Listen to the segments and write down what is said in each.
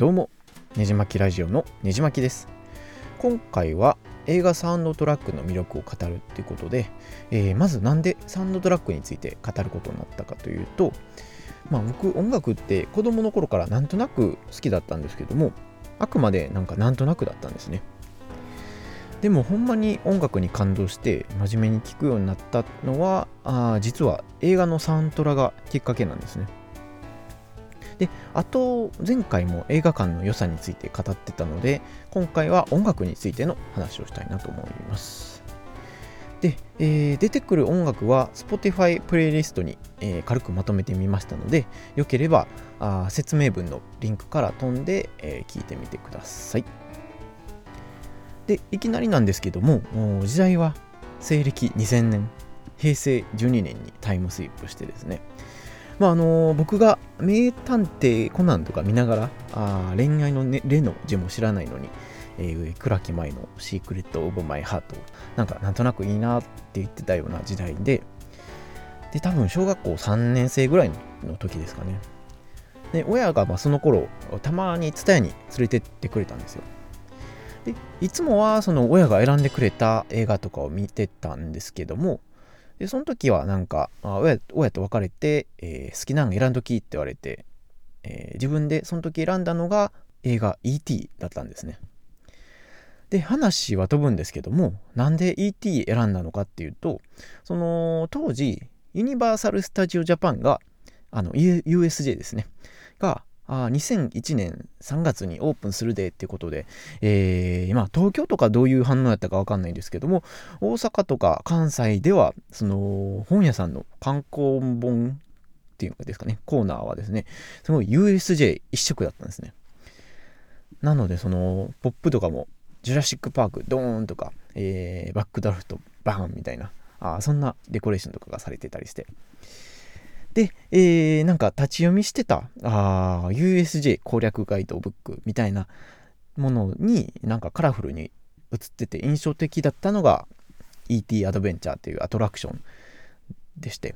どうもねじまきラジオのねじまきです。今回は映画サウンドトラックの魅力を語るっていうことで、えー、まずなんでサウンドトラックについて語ることになったかというとまあ僕音楽って子供の頃からなんとなく好きだったんですけどもあくまでなんかなんとなくだったんですね。でもほんまに音楽に感動して真面目に聴くようになったのはあ実は映画のサントラがきっかけなんですね。であと前回も映画館の良さについて語ってたので今回は音楽についての話をしたいなと思います。で、えー、出てくる音楽は Spotify プレイリストに、えー、軽くまとめてみましたのでよければあ説明文のリンクから飛んで、えー、聞いてみてください。でいきなりなんですけども時代は西暦2000年平成12年にタイムスイップしてですね。まああの僕が名探偵コナンとか見ながらあ恋愛の、ね、例の字も知らないのに、えー、倉木舞のシークレット・オブ・マイ・ハートなんかなんとなくいいなって言ってたような時代でで多分小学校3年生ぐらいの時ですかね。で親がまあその頃たまに蔦屋に連れてってくれたんですよ。でいつもはその親が選んでくれた映画とかを見てたんですけどもで、その時はなんか、親親と別れて、えー、好きなの選んどきって言われて、えー、自分でその時選んだのが映画 E.T. だったんですね。で、話は飛ぶんですけども、なんで E.T. 選んだのかっていうと、その当時、ユニバーサル・スタジオ・ジャパンが、あの、USJ ですね、が、あ2001年3月にオープンするでっていうことで、えー、まあ東京とかどういう反応やったかわかんないんですけども、大阪とか関西では、その本屋さんの観光本っていうかですかね、コーナーはですね、すごい USJ 一色だったんですね。なので、その、ポップとかも、ジュラシック・パーク、ドーンとか、えー、バックドラフト、バーンみたいな、あそんなデコレーションとかがされてたりして、で、えー、なんか立ち読みしてた、あ USJ 攻略ガイドブックみたいなものになんかカラフルに映ってて印象的だったのが ET アドベンチャーっていうアトラクションでして。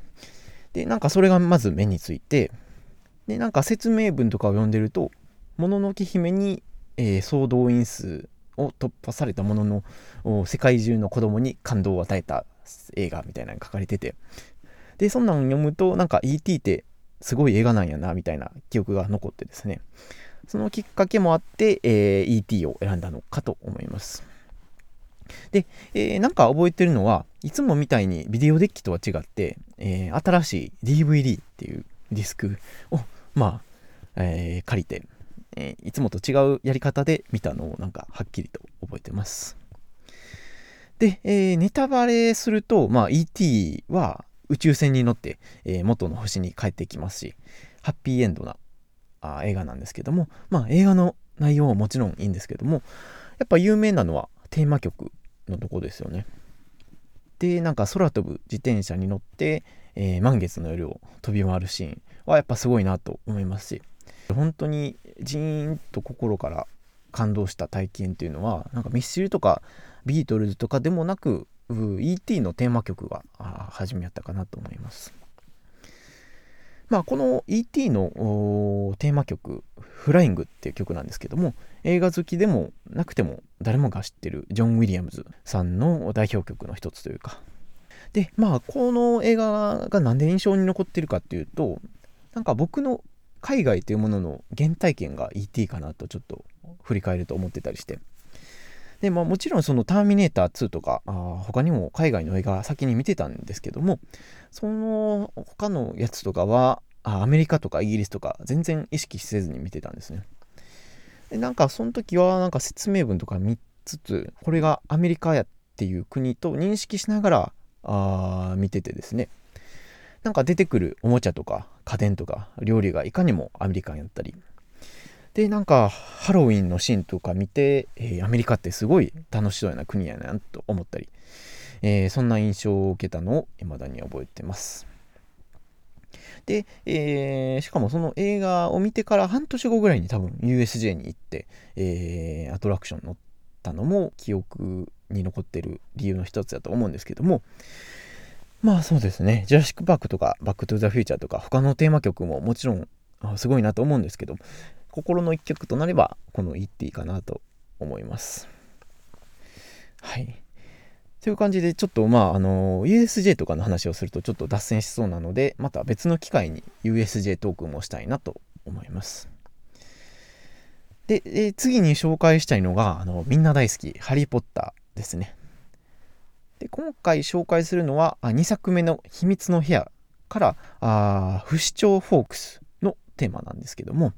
で、なんかそれがまず目について、で、なんか説明文とかを読んでると、もののけ姫に、えー、総動員数を突破されたものの世界中の子供に感動を与えた映画みたいなのが書かれててで、そんなん読むと、なんか E.T. ってすごい映画なんやな、みたいな記憶が残ってですね。そのきっかけもあって、えー、E.T. を選んだのかと思います。で、えー、なんか覚えてるのは、いつもみたいにビデオデッキとは違って、えー、新しい DVD っていうディスクを、まあ、えー、借りて、えいつもと違うやり方で見たのをなんかはっきりと覚えてます。で、えネタバレすると、まあ、E.T. は宇宙船に乗って、えー、元の星に帰ってきますし、ハッピーエンドなあ映画なんですけども、まあ映画の内容はもちろんいいんですけども、やっぱ有名なのはテーマ曲のとこですよね。で、なんか空飛ぶ自転車に乗って、えー、満月の夜を飛び回るシーンはやっぱすごいなと思いますし、本当にジーンと心から感動した体験っていうのは、なんかミスチルとかビートルズとかでもなく、E.T. のテーマ曲が初めやったかなと思います。まあ、この E.T. のテーマ曲「フライング」っていう曲なんですけども映画好きでもなくても誰もが知ってるジョン・ウィリアムズさんの代表曲の一つというかでまあこの映画が何で印象に残ってるかっていうとなんか僕の海外というものの原体験が E.T. かなとちょっと振り返ると思ってたりしてで、まあ、もちろんそのターミネーター2とか、あ他にも海外の映画先に見てたんですけども、その他のやつとかは、あアメリカとかイギリスとか全然意識せずに見てたんですね。で、なんかその時はなんか説明文とか見つつ、これがアメリカやっていう国と認識しながら、あ見ててですね。なんか出てくるおもちゃとか家電とか料理がいかにもアメリカンやったり、で、なんか、ハロウィンのシーンとか見て、えー、アメリカってすごい楽しそうな国やなと思ったり、えー、そんな印象を受けたのを未だに覚えてます。で、えー、しかもその映画を見てから半年後ぐらいに多分 USJ に行って、えー、アトラクション乗ったのも記憶に残ってる理由の一つだと思うんですけども、まあそうですね、ジュラシック・パークとかバック・トゥ・ザ・フューチャーとか他のテーマ曲ももちろんすごいなと思うんですけど、心の一曲となればこの言っていいかなと思います。はい。という感じでちょっとまああの USJ とかの話をするとちょっと脱線しそうなのでまた別の機会に USJ トークもしたいなと思います。で、えー、次に紹介したいのがあのみんな大好き「ハリー・ポッター」ですね。で今回紹介するのはあ2作目の「秘密の部屋」からあ不死鳥フォークスのテーマなんですけども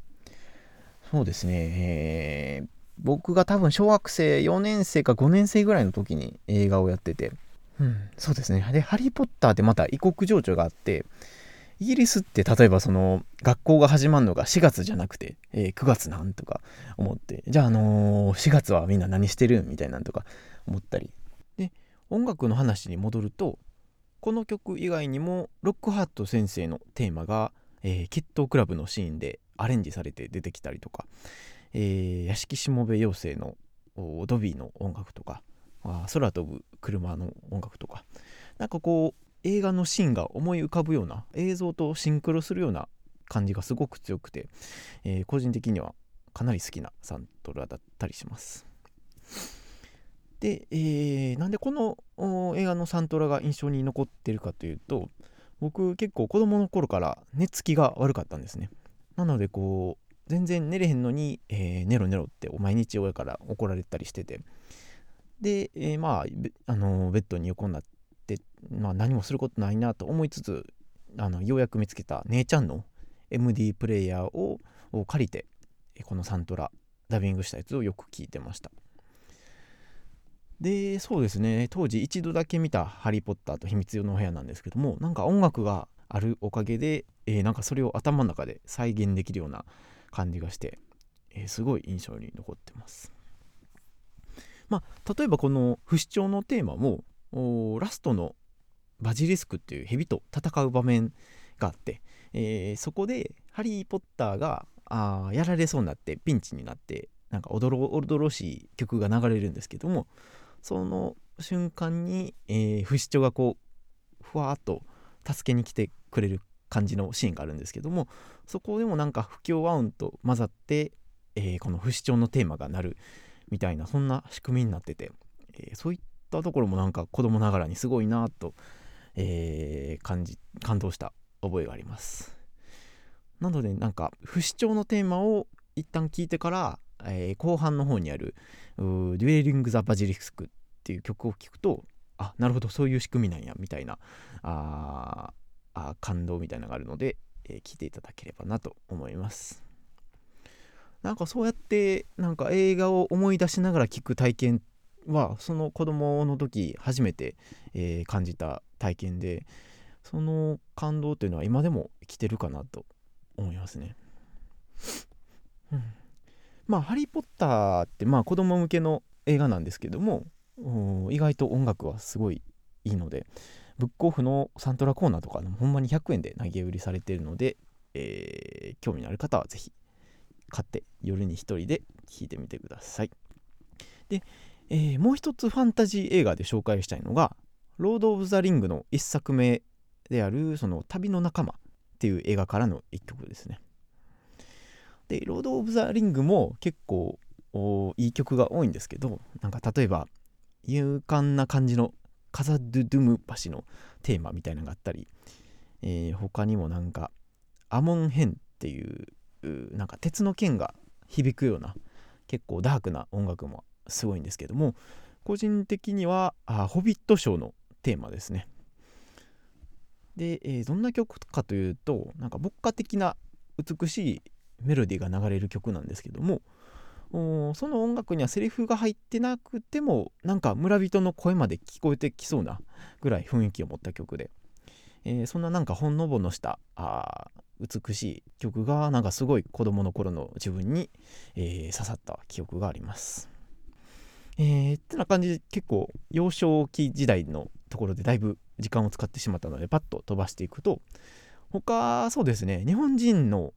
そうですね、えー、僕が多分小学生4年生か5年生ぐらいの時に映画をやってて、うん、そうですね。で「ハリー・ポッター」ってまた異国情緒があってイギリスって例えばその学校が始まるのが4月じゃなくて、えー、9月なんとか思ってじゃああのー、4月はみんな何してるみたいなんとか思ったり。で音楽の話に戻るとこの曲以外にもロックハート先生のテーマが、えー、決闘クラブのシーンでアレンジされて出てきたりとか、えー、屋敷しもべ妖精のドビーの音楽とか空飛ぶ車の音楽とかなんかこう映画のシーンが思い浮かぶような映像とシンクロするような感じがすごく強くて、えー、個人的にはかなり好きなサントラだったりします。で、えー、なんでこの映画のサントラが印象に残ってるかというと僕結構子供の頃から寝つきが悪かったんですね。なのでこう全然寝れへんのに、えー、寝ろ寝ろって毎日親から怒られたりしてて。で、えー、まあ、あのベッドに横になって、まあ、何もすることないなと思いつつあのようやく見つけた姉ちゃんの MD プレイヤーを借りてこのサントラダビングしたやつをよく聞いてました。でそうですね。当時一度だけ見た「ハリー・ポッターと秘密用のお部屋」なんですけどもなんか音楽があるおかげで、えー、なんかそれを頭の中で再現できるような感じがして、えー、すごい印象に残ってます。まあ例えばこの不死鳥のテーマもラストのバジリスクっていう蛇と戦う場面があって、えー、そこでハリー・ポッターがあーやられそうになってピンチになってなんかおどろおどろしい曲が流れるんですけどもその瞬間に、えー、不死鳥がこうふわっと助けに来てくれる感じのシーンがあるんですけどもそこでもなんか不協和音と混ざって、えー、この不死鳥のテーマが鳴るみたいなそんな仕組みになってて、えー、そういったところもなんか子供ながらにすごいなと、えー、感じ感動した覚えがあります。なのでなんか不死鳥のテーマを一旦聞いてから、えー、後半の方にある「デュエリング・ザ・バジリスク」っていう曲を聴くとあなるほど。そういう仕組みなんや。みたいなああ感動みたいなのがあるので、えー、聞いていただければなと思います。なんかそうやってなんか映画を思い出しながら聞く体験はその子供の時初めて、えー、感じた体験でその感動というのは今でも生きてるかなと思いますね。うん、まあ「ハリー・ポッター」ってまあ子供向けの映画なんですけども意外と音楽はすごいいいのでブックオフのサントラコーナーとかほんまに100円で投げ売りされてるので、えー、興味のある方は是非買って夜に一人で聴いてみてください。で、えー、もう一つファンタジー映画で紹介したいのが「ロード・オブ・ザ・リング」の一作目である「その旅の仲間」っていう映画からの一曲ですね。で「ロード・オブ・ザ・リング」も結構いい曲が多いんですけどなんか例えば勇敢な感じのカザ・ドゥ・ドゥム橋のテーマみたいなのがあったり、えー、他にもなんかアモン・ヘンっていうなんか鉄の剣が響くような結構ダークな音楽もすごいんですけども個人的にはあホビットショーのテーマですね。で、えー、どんな曲かというとなんか牧歌的な美しいメロディーが流れる曲なんですけどもその音楽にはセリフが入ってなくてもなんか村人の声まで聞こえてきそうなぐらい雰囲気を持った曲で、えー、そんななんかほんのぼのしたあ美しい曲がなんかすごい子供の頃の自分に、えー、刺さった記憶があります。えー、ってな感じで結構幼少期時代のところでだいぶ時間を使ってしまったのでパッと飛ばしていくと他そうですね日本人の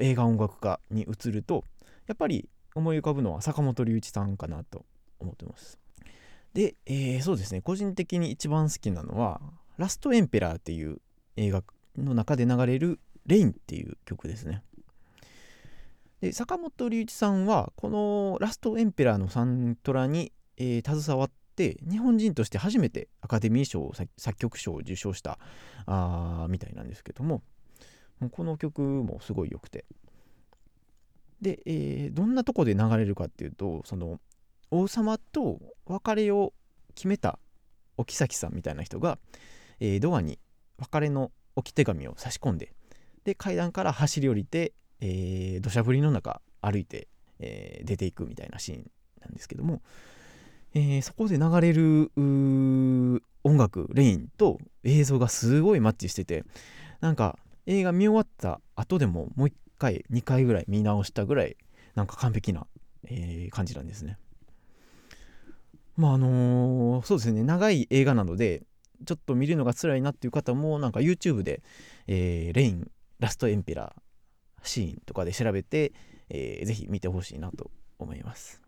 映画音楽家に移るとやっぱり思い浮かぶのは坂本龍一さんかなと思ってます。で、えー、そうですね個人的に一番好きなのは「ラストエンペラー」っていう映画の中で流れる「レイン」っていう曲ですね。で坂本龍一さんはこの「ラストエンペラー」のサントラに、えー、携わって日本人として初めてアカデミー賞作曲賞を受賞したあみたいなんですけどもこの曲もすごい良くてで、えー、どんなとこで流れるかっていうとその王様と別れを決めたお妃さんみたいな人が、えー、ドアに別れの置き手紙を差し込んでで階段から走り降りてえー、土砂降りの中歩いて、えー、出ていくみたいなシーンなんですけども、えー、そこで流れる音楽レインと映像がすごいマッチしててなんか映画見終わった後でももう1回2回ぐらい見直したぐらいなんか完璧な、えー、感じなんですね。まああのー、そうですね長い映画なのでちょっと見るのが辛いなっていう方もなんか YouTube で、えー、レインラストエンペラーシーンとかで調べて、えー、ぜひ見てほしいなと思います。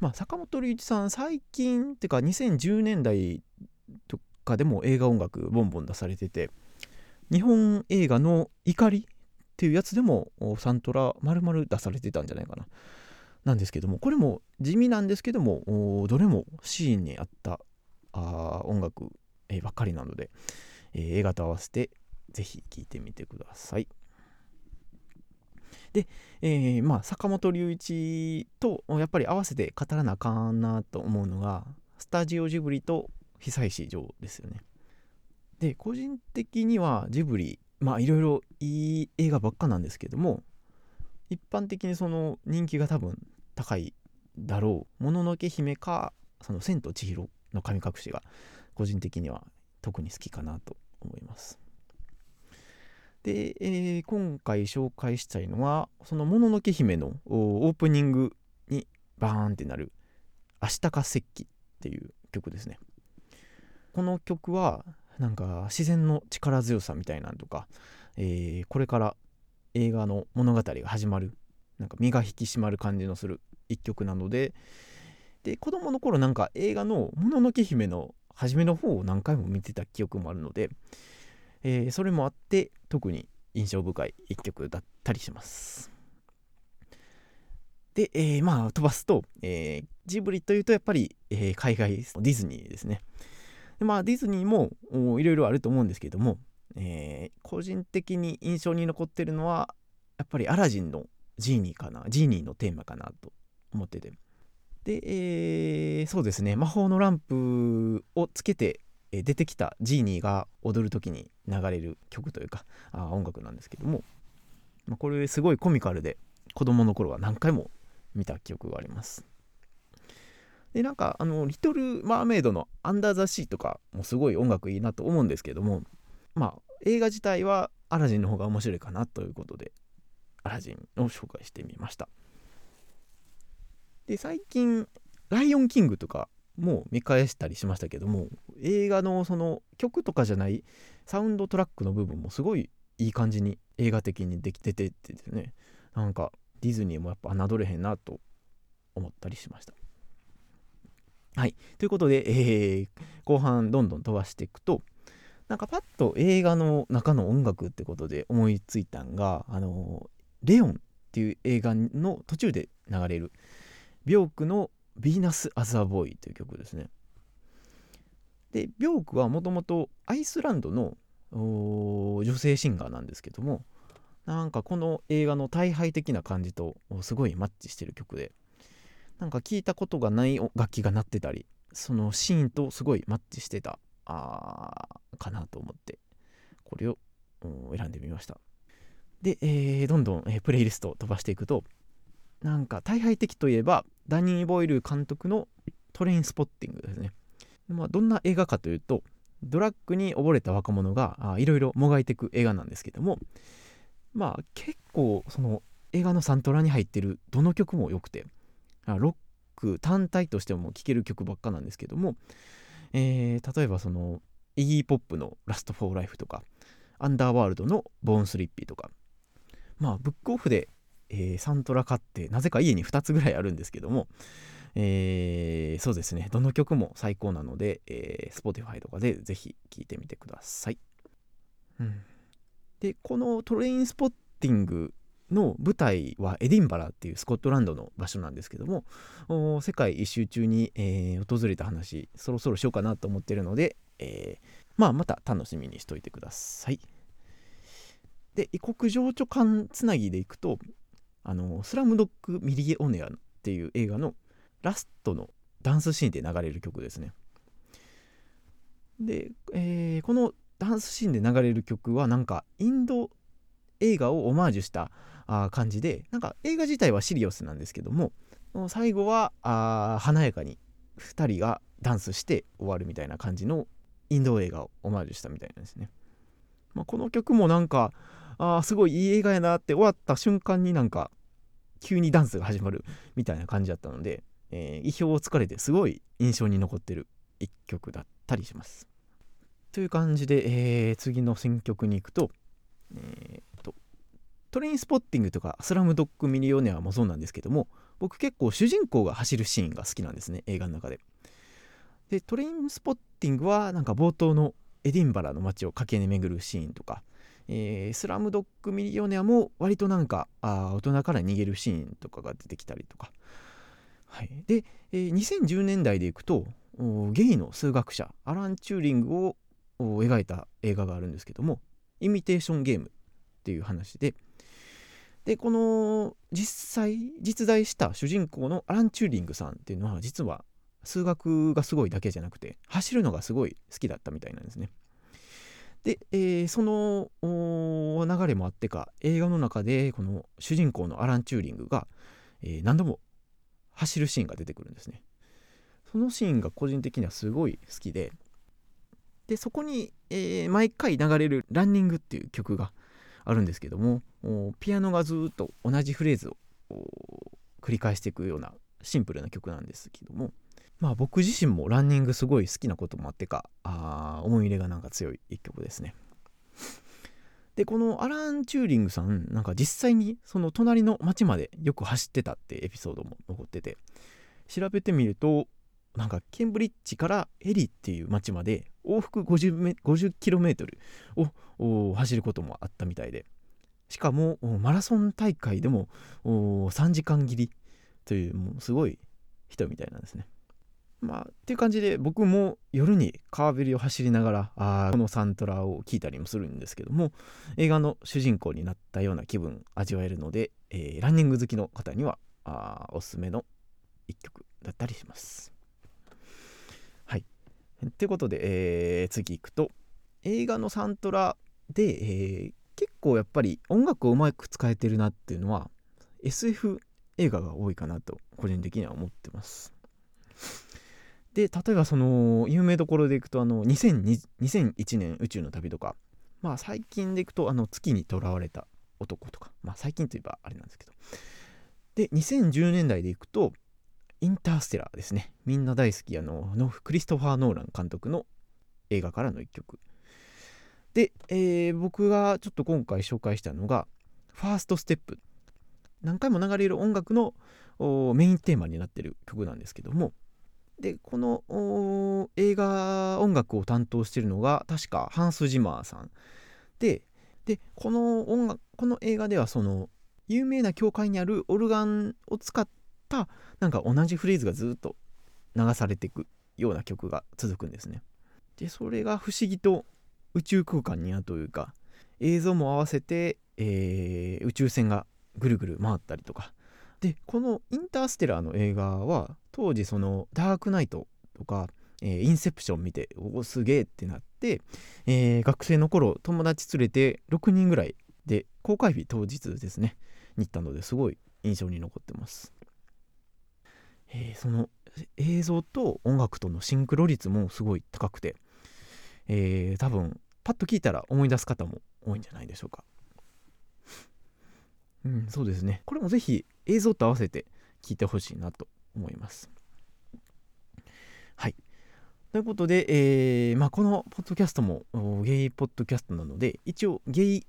まあ、坂本龍一さん最近っていうか2010年代とかでも映画音楽ボンボン出されてて日本映画の「怒り」っていうやつでもサントラ丸々出されてたんじゃないかな。なんですけどもこれも地味なんですけどもどれもシーンに合ったあ音楽、えー、ばっかりなので、えー、映画と合わせてぜひ聴いてみてください。で、えー、まあ、坂本龍一とやっぱり合わせて語らなあかんなと思うのが、スタジオジブリと久石譲ですよね。で、個人的にはジブリ、まあ、いろいろいい映画ばっかなんですけども、一般的にその人気が多分高いだろう、もののけ姫か、その千と千尋の神隠しが、個人的には特に好きかなと思います。で、えー、今回紹介したいのはその「もののけ姫」のオープニングにバーンってなる「明日か石器」っていう曲ですねこの曲はなんか自然の力強さみたいなんとか、えー、これから映画の物語が始まるなんか身が引き締まる感じのする一曲なのでで子供の頃なんか映画の「もののけ姫」の初めの方を何回も見てた記憶もあるのでえー、それもあって特に印象深い一曲だったりします。で、えー、まあ飛ばすと、えー、ジブリというとやっぱり、え、海外ディズニーですね。まあディズニーもいろいろあると思うんですけども、え個人的に印象に残ってるのはやっぱりアラジンのジーニーかなジーニーのテーマかなと思ってて。で、えー、そうですね魔法のランプをつけて出てきたジーニーが踊る時に流れる曲というかあ音楽なんですけども、まあ、これすごいコミカルで子供の頃は何回も見た記憶があります。でなんかあの「リトル・マーメイド」の「アンダー・ザ・シー」とかもすごい音楽いいなと思うんですけどもまあ映画自体はアラジンの方が面白いかなということでアラジンを紹介してみましたで最近「ライオンキング」とかも見返したりしましたけども映画のその曲とかじゃないサウンドトラックの部分もすごいいい感じに映画的にできててってですねなんかディズニーもやっぱ侮れへんなと思ったりしました。はい。ということで、えー、後半どんどん飛ばしていくと、なんかパッと映画の中の音楽ってことで思いついたんが、あのレオンっていう映画の途中で流れる、ビョークのヴィーナス・アザーボーイという曲ですね。で、ビョークはもともとアイスランドの女性シンガーなんですけども、なんかこの映画の大敗的な感じとすごいマッチしてる曲で、なんか聞いたことがない楽器が鳴ってたり、そのシーンとすごいマッチしてたあかなと思って、これを選んでみました。で、えー、どんどん、えー、プレイリストを飛ばしていくと、なんか大敗的といえばダニー・ボイル監督のトレインスポッティングですね。まあ、どんな映画かというとドラッグに溺れた若者がいろいろもがいていく映画なんですけどもまあ結構その映画のサントラに入ってるどの曲も良くてロック単体としても聴ける曲ばっかなんですけども、えー、例えばそのイギー・ポップの「ラスト・フォー・ライフ」とかアンダーワールドの「ボーン・スリッピー」とかまあブックオフでえー、サントラ買ってなぜか家に2つぐらいあるんですけども、えー、そうですね。どの曲も最高なので、えー、Spotify とかでぜひ聴いてみてください、うん、でこのトレインスポッティングの舞台はエディンバラっていうスコットランドの場所なんですけども世界一周中に、えー、訪れた話そろそろしようかなと思ってるので、えー、まあまた楽しみにしといてください。で異国情緒感つなぎでいくとあのスラムドッグ・ミリエ・オネアっていう映画のラストのダンスシーンで流れる曲ですね。で、えー、このダンスシーンで流れる曲はなんかインド映画をオマージュしたあ感じでなんか映画自体はシリオスなんですけども最後はあ華やかに2人がダンスして終わるみたいな感じのインド映画をオマージュしたみたいなんですね。まあ、この曲もなんかあすごいいい映画やなって終わった瞬間になんか急にダンスが始まるみたいな感じだったので、えー、意表をつかれてすごい印象に残ってる一曲だったりします。という感じで、えー、次の選曲に行くと,、えー、トレインスポッティングとかスラムドッグミリオネアもそうなんですけども僕結構主人公が走るシーンが好きなんですね映画の中で。でトレインスポッティングはなんか冒頭のエディンバラの街を駆け巡るシーンとか、えー、スラムドッグミリオネアも割となんかあ大人から逃げるシーンとかが出てきたりとか、はい、で、えー、2010年代でいくとゲイの数学者アラン・チューリングを描いた映画があるんですけども「イミテーションゲーム」っていう話ででこの実際実在した主人公のアラン・チューリングさんっていうのは実は数学がすごいだけじゃなくて走るのがすごい好きだったみたいなんですね。で、えー、その流れもあってか映画の中でこの主人公のアラン・チューリングが、えー、何度も走るシーンが出てくるんですね。そのシーンが個人的にはすごい好きででそこに、えー、毎回流れる「ランニング」っていう曲があるんですけどもピアノがずっと同じフレーズを繰り返していくようなシンプルな曲なんですけどもまあ僕自身もランニングすごい好きなこともあってかあ思い入れがなんか強い一曲ですね。でこのアラン・チューリングさんなんか実際にその隣の町までよく走ってたってエピソードも残ってて調べてみるとなんかケンブリッジからエリっていう町まで往復 50, 50km を走ることもあったみたいでしかもマラソン大会でも3時間切りというもうすごい人みたいなんですね。まあ、っていう感じで僕も夜に川べりを走りながらあこのサントラを聴いたりもするんですけども映画の主人公になったような気分味わえるので、えー、ランニング好きの方にはあおすすめの一曲だったりします。ってことで、えー、次行くと映画のサントラで、えー、結構やっぱり音楽をうまく使えてるなっていうのは SF 映画が多いかなと個人的には思ってます。で例えばその有名どころでいくとあの2001年宇宙の旅とかまあ最近でいくとあの月にとらわれた男とかまあ最近といえばあれなんですけどで2010年代でいくとインターステラーですね。みんな大好きあののクリストファー・ノーラン監督の映画からの一曲。で、えー、僕がちょっと今回紹介したのがファーストステップ。何回も流れる音楽のメインテーマになってる曲なんですけども。でこの映画音楽を担当してるのが確かハンス・ジマーさん。ででこの音楽この映画ではその有名な教会にあるオルガンを使ったなんか同じフレーズがずっと流されていくような曲が続くんですね。でそれが不思議と宇宙空間にあるというか映像も合わせて、えー、宇宙船がぐるぐる回ったりとかでこのインターステラーの映画は当時そのダークナイトとか、えー、インセプション見ておおすげえってなって、えー、学生の頃友達連れて6人ぐらいで公開日当日ですねに行ったのですごい印象に残ってます、えー、その映像と音楽とのシンクロ率もすごい高くて、えー、多分パッと聞いたら思い出す方も多いんじゃないでしょうかうん、そうですね。これもぜひ映像と合わせて聞いてほしいなと思います。はい。ということで、えーまあ、このポッドキャストもゲイポッドキャストなので、一応ゲイ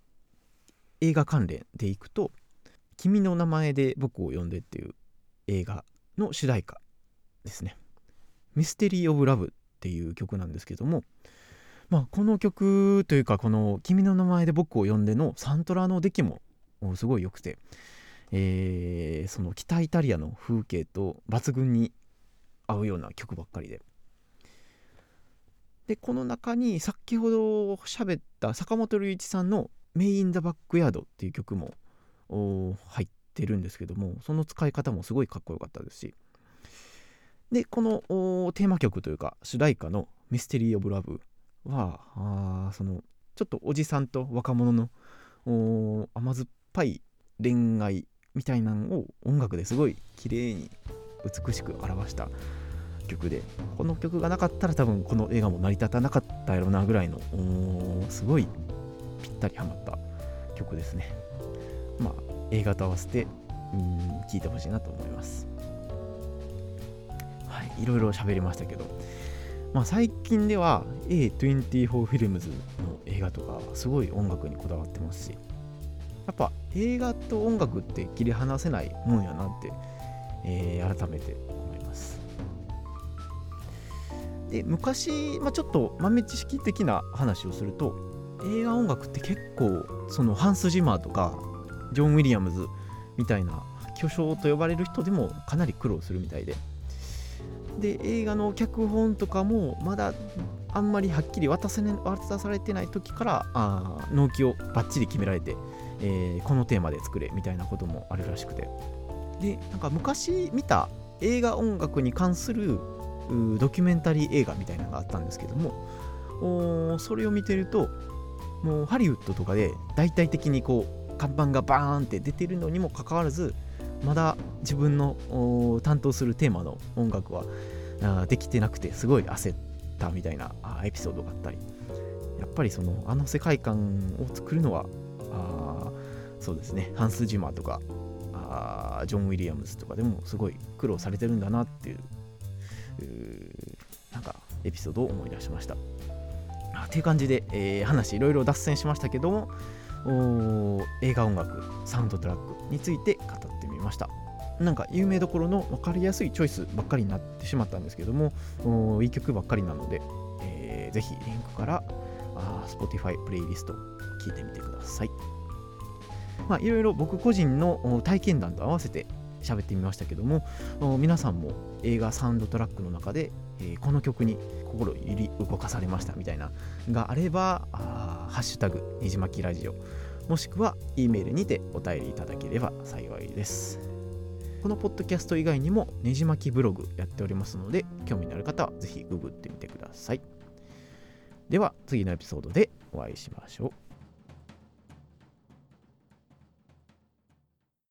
映画関連でいくと、君の名前で僕を呼んでっていう映画の主題歌ですね。ミステリー・オブ・ラブっていう曲なんですけども、まあ、この曲というかこの「君の名前で僕を呼んで」のサントラの出来もすごい良くて、えー、その北イタリアの風景と抜群に合うような曲ばっかりででこの中に先ほど喋った坂本龍一さんの「メイン・ザ・バックヤード」っていう曲も入ってるんですけどもその使い方もすごいかっこよかったですし。でこのテーマ曲というか主題歌の「ミステリー・オブ・ラブは」はそのちょっとおじさんと若者の甘酸っぱい恋愛みたいなのを音楽ですごい綺麗に美しく表した曲でこの曲がなかったら多分この映画も成り立たなかったやろなぐらいのすごいぴったりハマった曲ですね。まあ映画と合わせてうん聴いてほしいなと思います。はいいろいろ喋りましたけど。まあ、最近では A24 フィルムズの映画とかすごい音楽にこだわってますしやっぱ映画と音楽って切り離せないもんやなって、えー、改めて思います。で昔、まあ、ちょっと豆知識的な話をすると映画音楽って結構そのハンス・ジマーとかジョン・ウィリアムズみたいな巨匠と呼ばれる人でもかなり苦労するみたいでで映画の脚本とかもまだあんまりはっきり渡せ、ね、渡されてない時からあ納期をバッチリ決められて、えー、このテーマで作れみたいなこともあるらしくて。でなんか昔見た映画音楽に関するドキュメンタリー映画みたいなのがあったんですけどもそれを見てるともうハリウッドとかで大体的にこう看板がバーンって出てるのにもかかわらずまだ自分の担当するテーマの音楽はできてなくてすごい焦ったみたいなエピソードがあったりやっぱりそのあの世界観を作るのはあそうですねハンス・ジマーとかあジョン・ウィリアムズとかでもすごい苦労されてるんだなっていうなんかエピソードを思い出しました。っていう感じで、えー、話いろいろ脱線しましたけども映画音楽サウンドトラックについて語ってみました。なんか有名どころの分かりやすいチョイスばっかりになってしまったんですけどもいい曲ばっかりなので、えー、ぜひリンクからあ Spotify プレイリスト聞いてみてください。まあいろいろ僕個人の体験談と合わせて喋ってみましたけども皆さんも映画サウンドトラックの中で、えー、この曲に心揺り動かされましたみたいながあればあハッシュタグねじまきラジオもしくは E メールにてお便りいただければ幸いです。このポッドキャスト以外にもねじまきブログやっておりますので興味のある方はぜひググってみてください。では次のエピソードでお会いしましょう。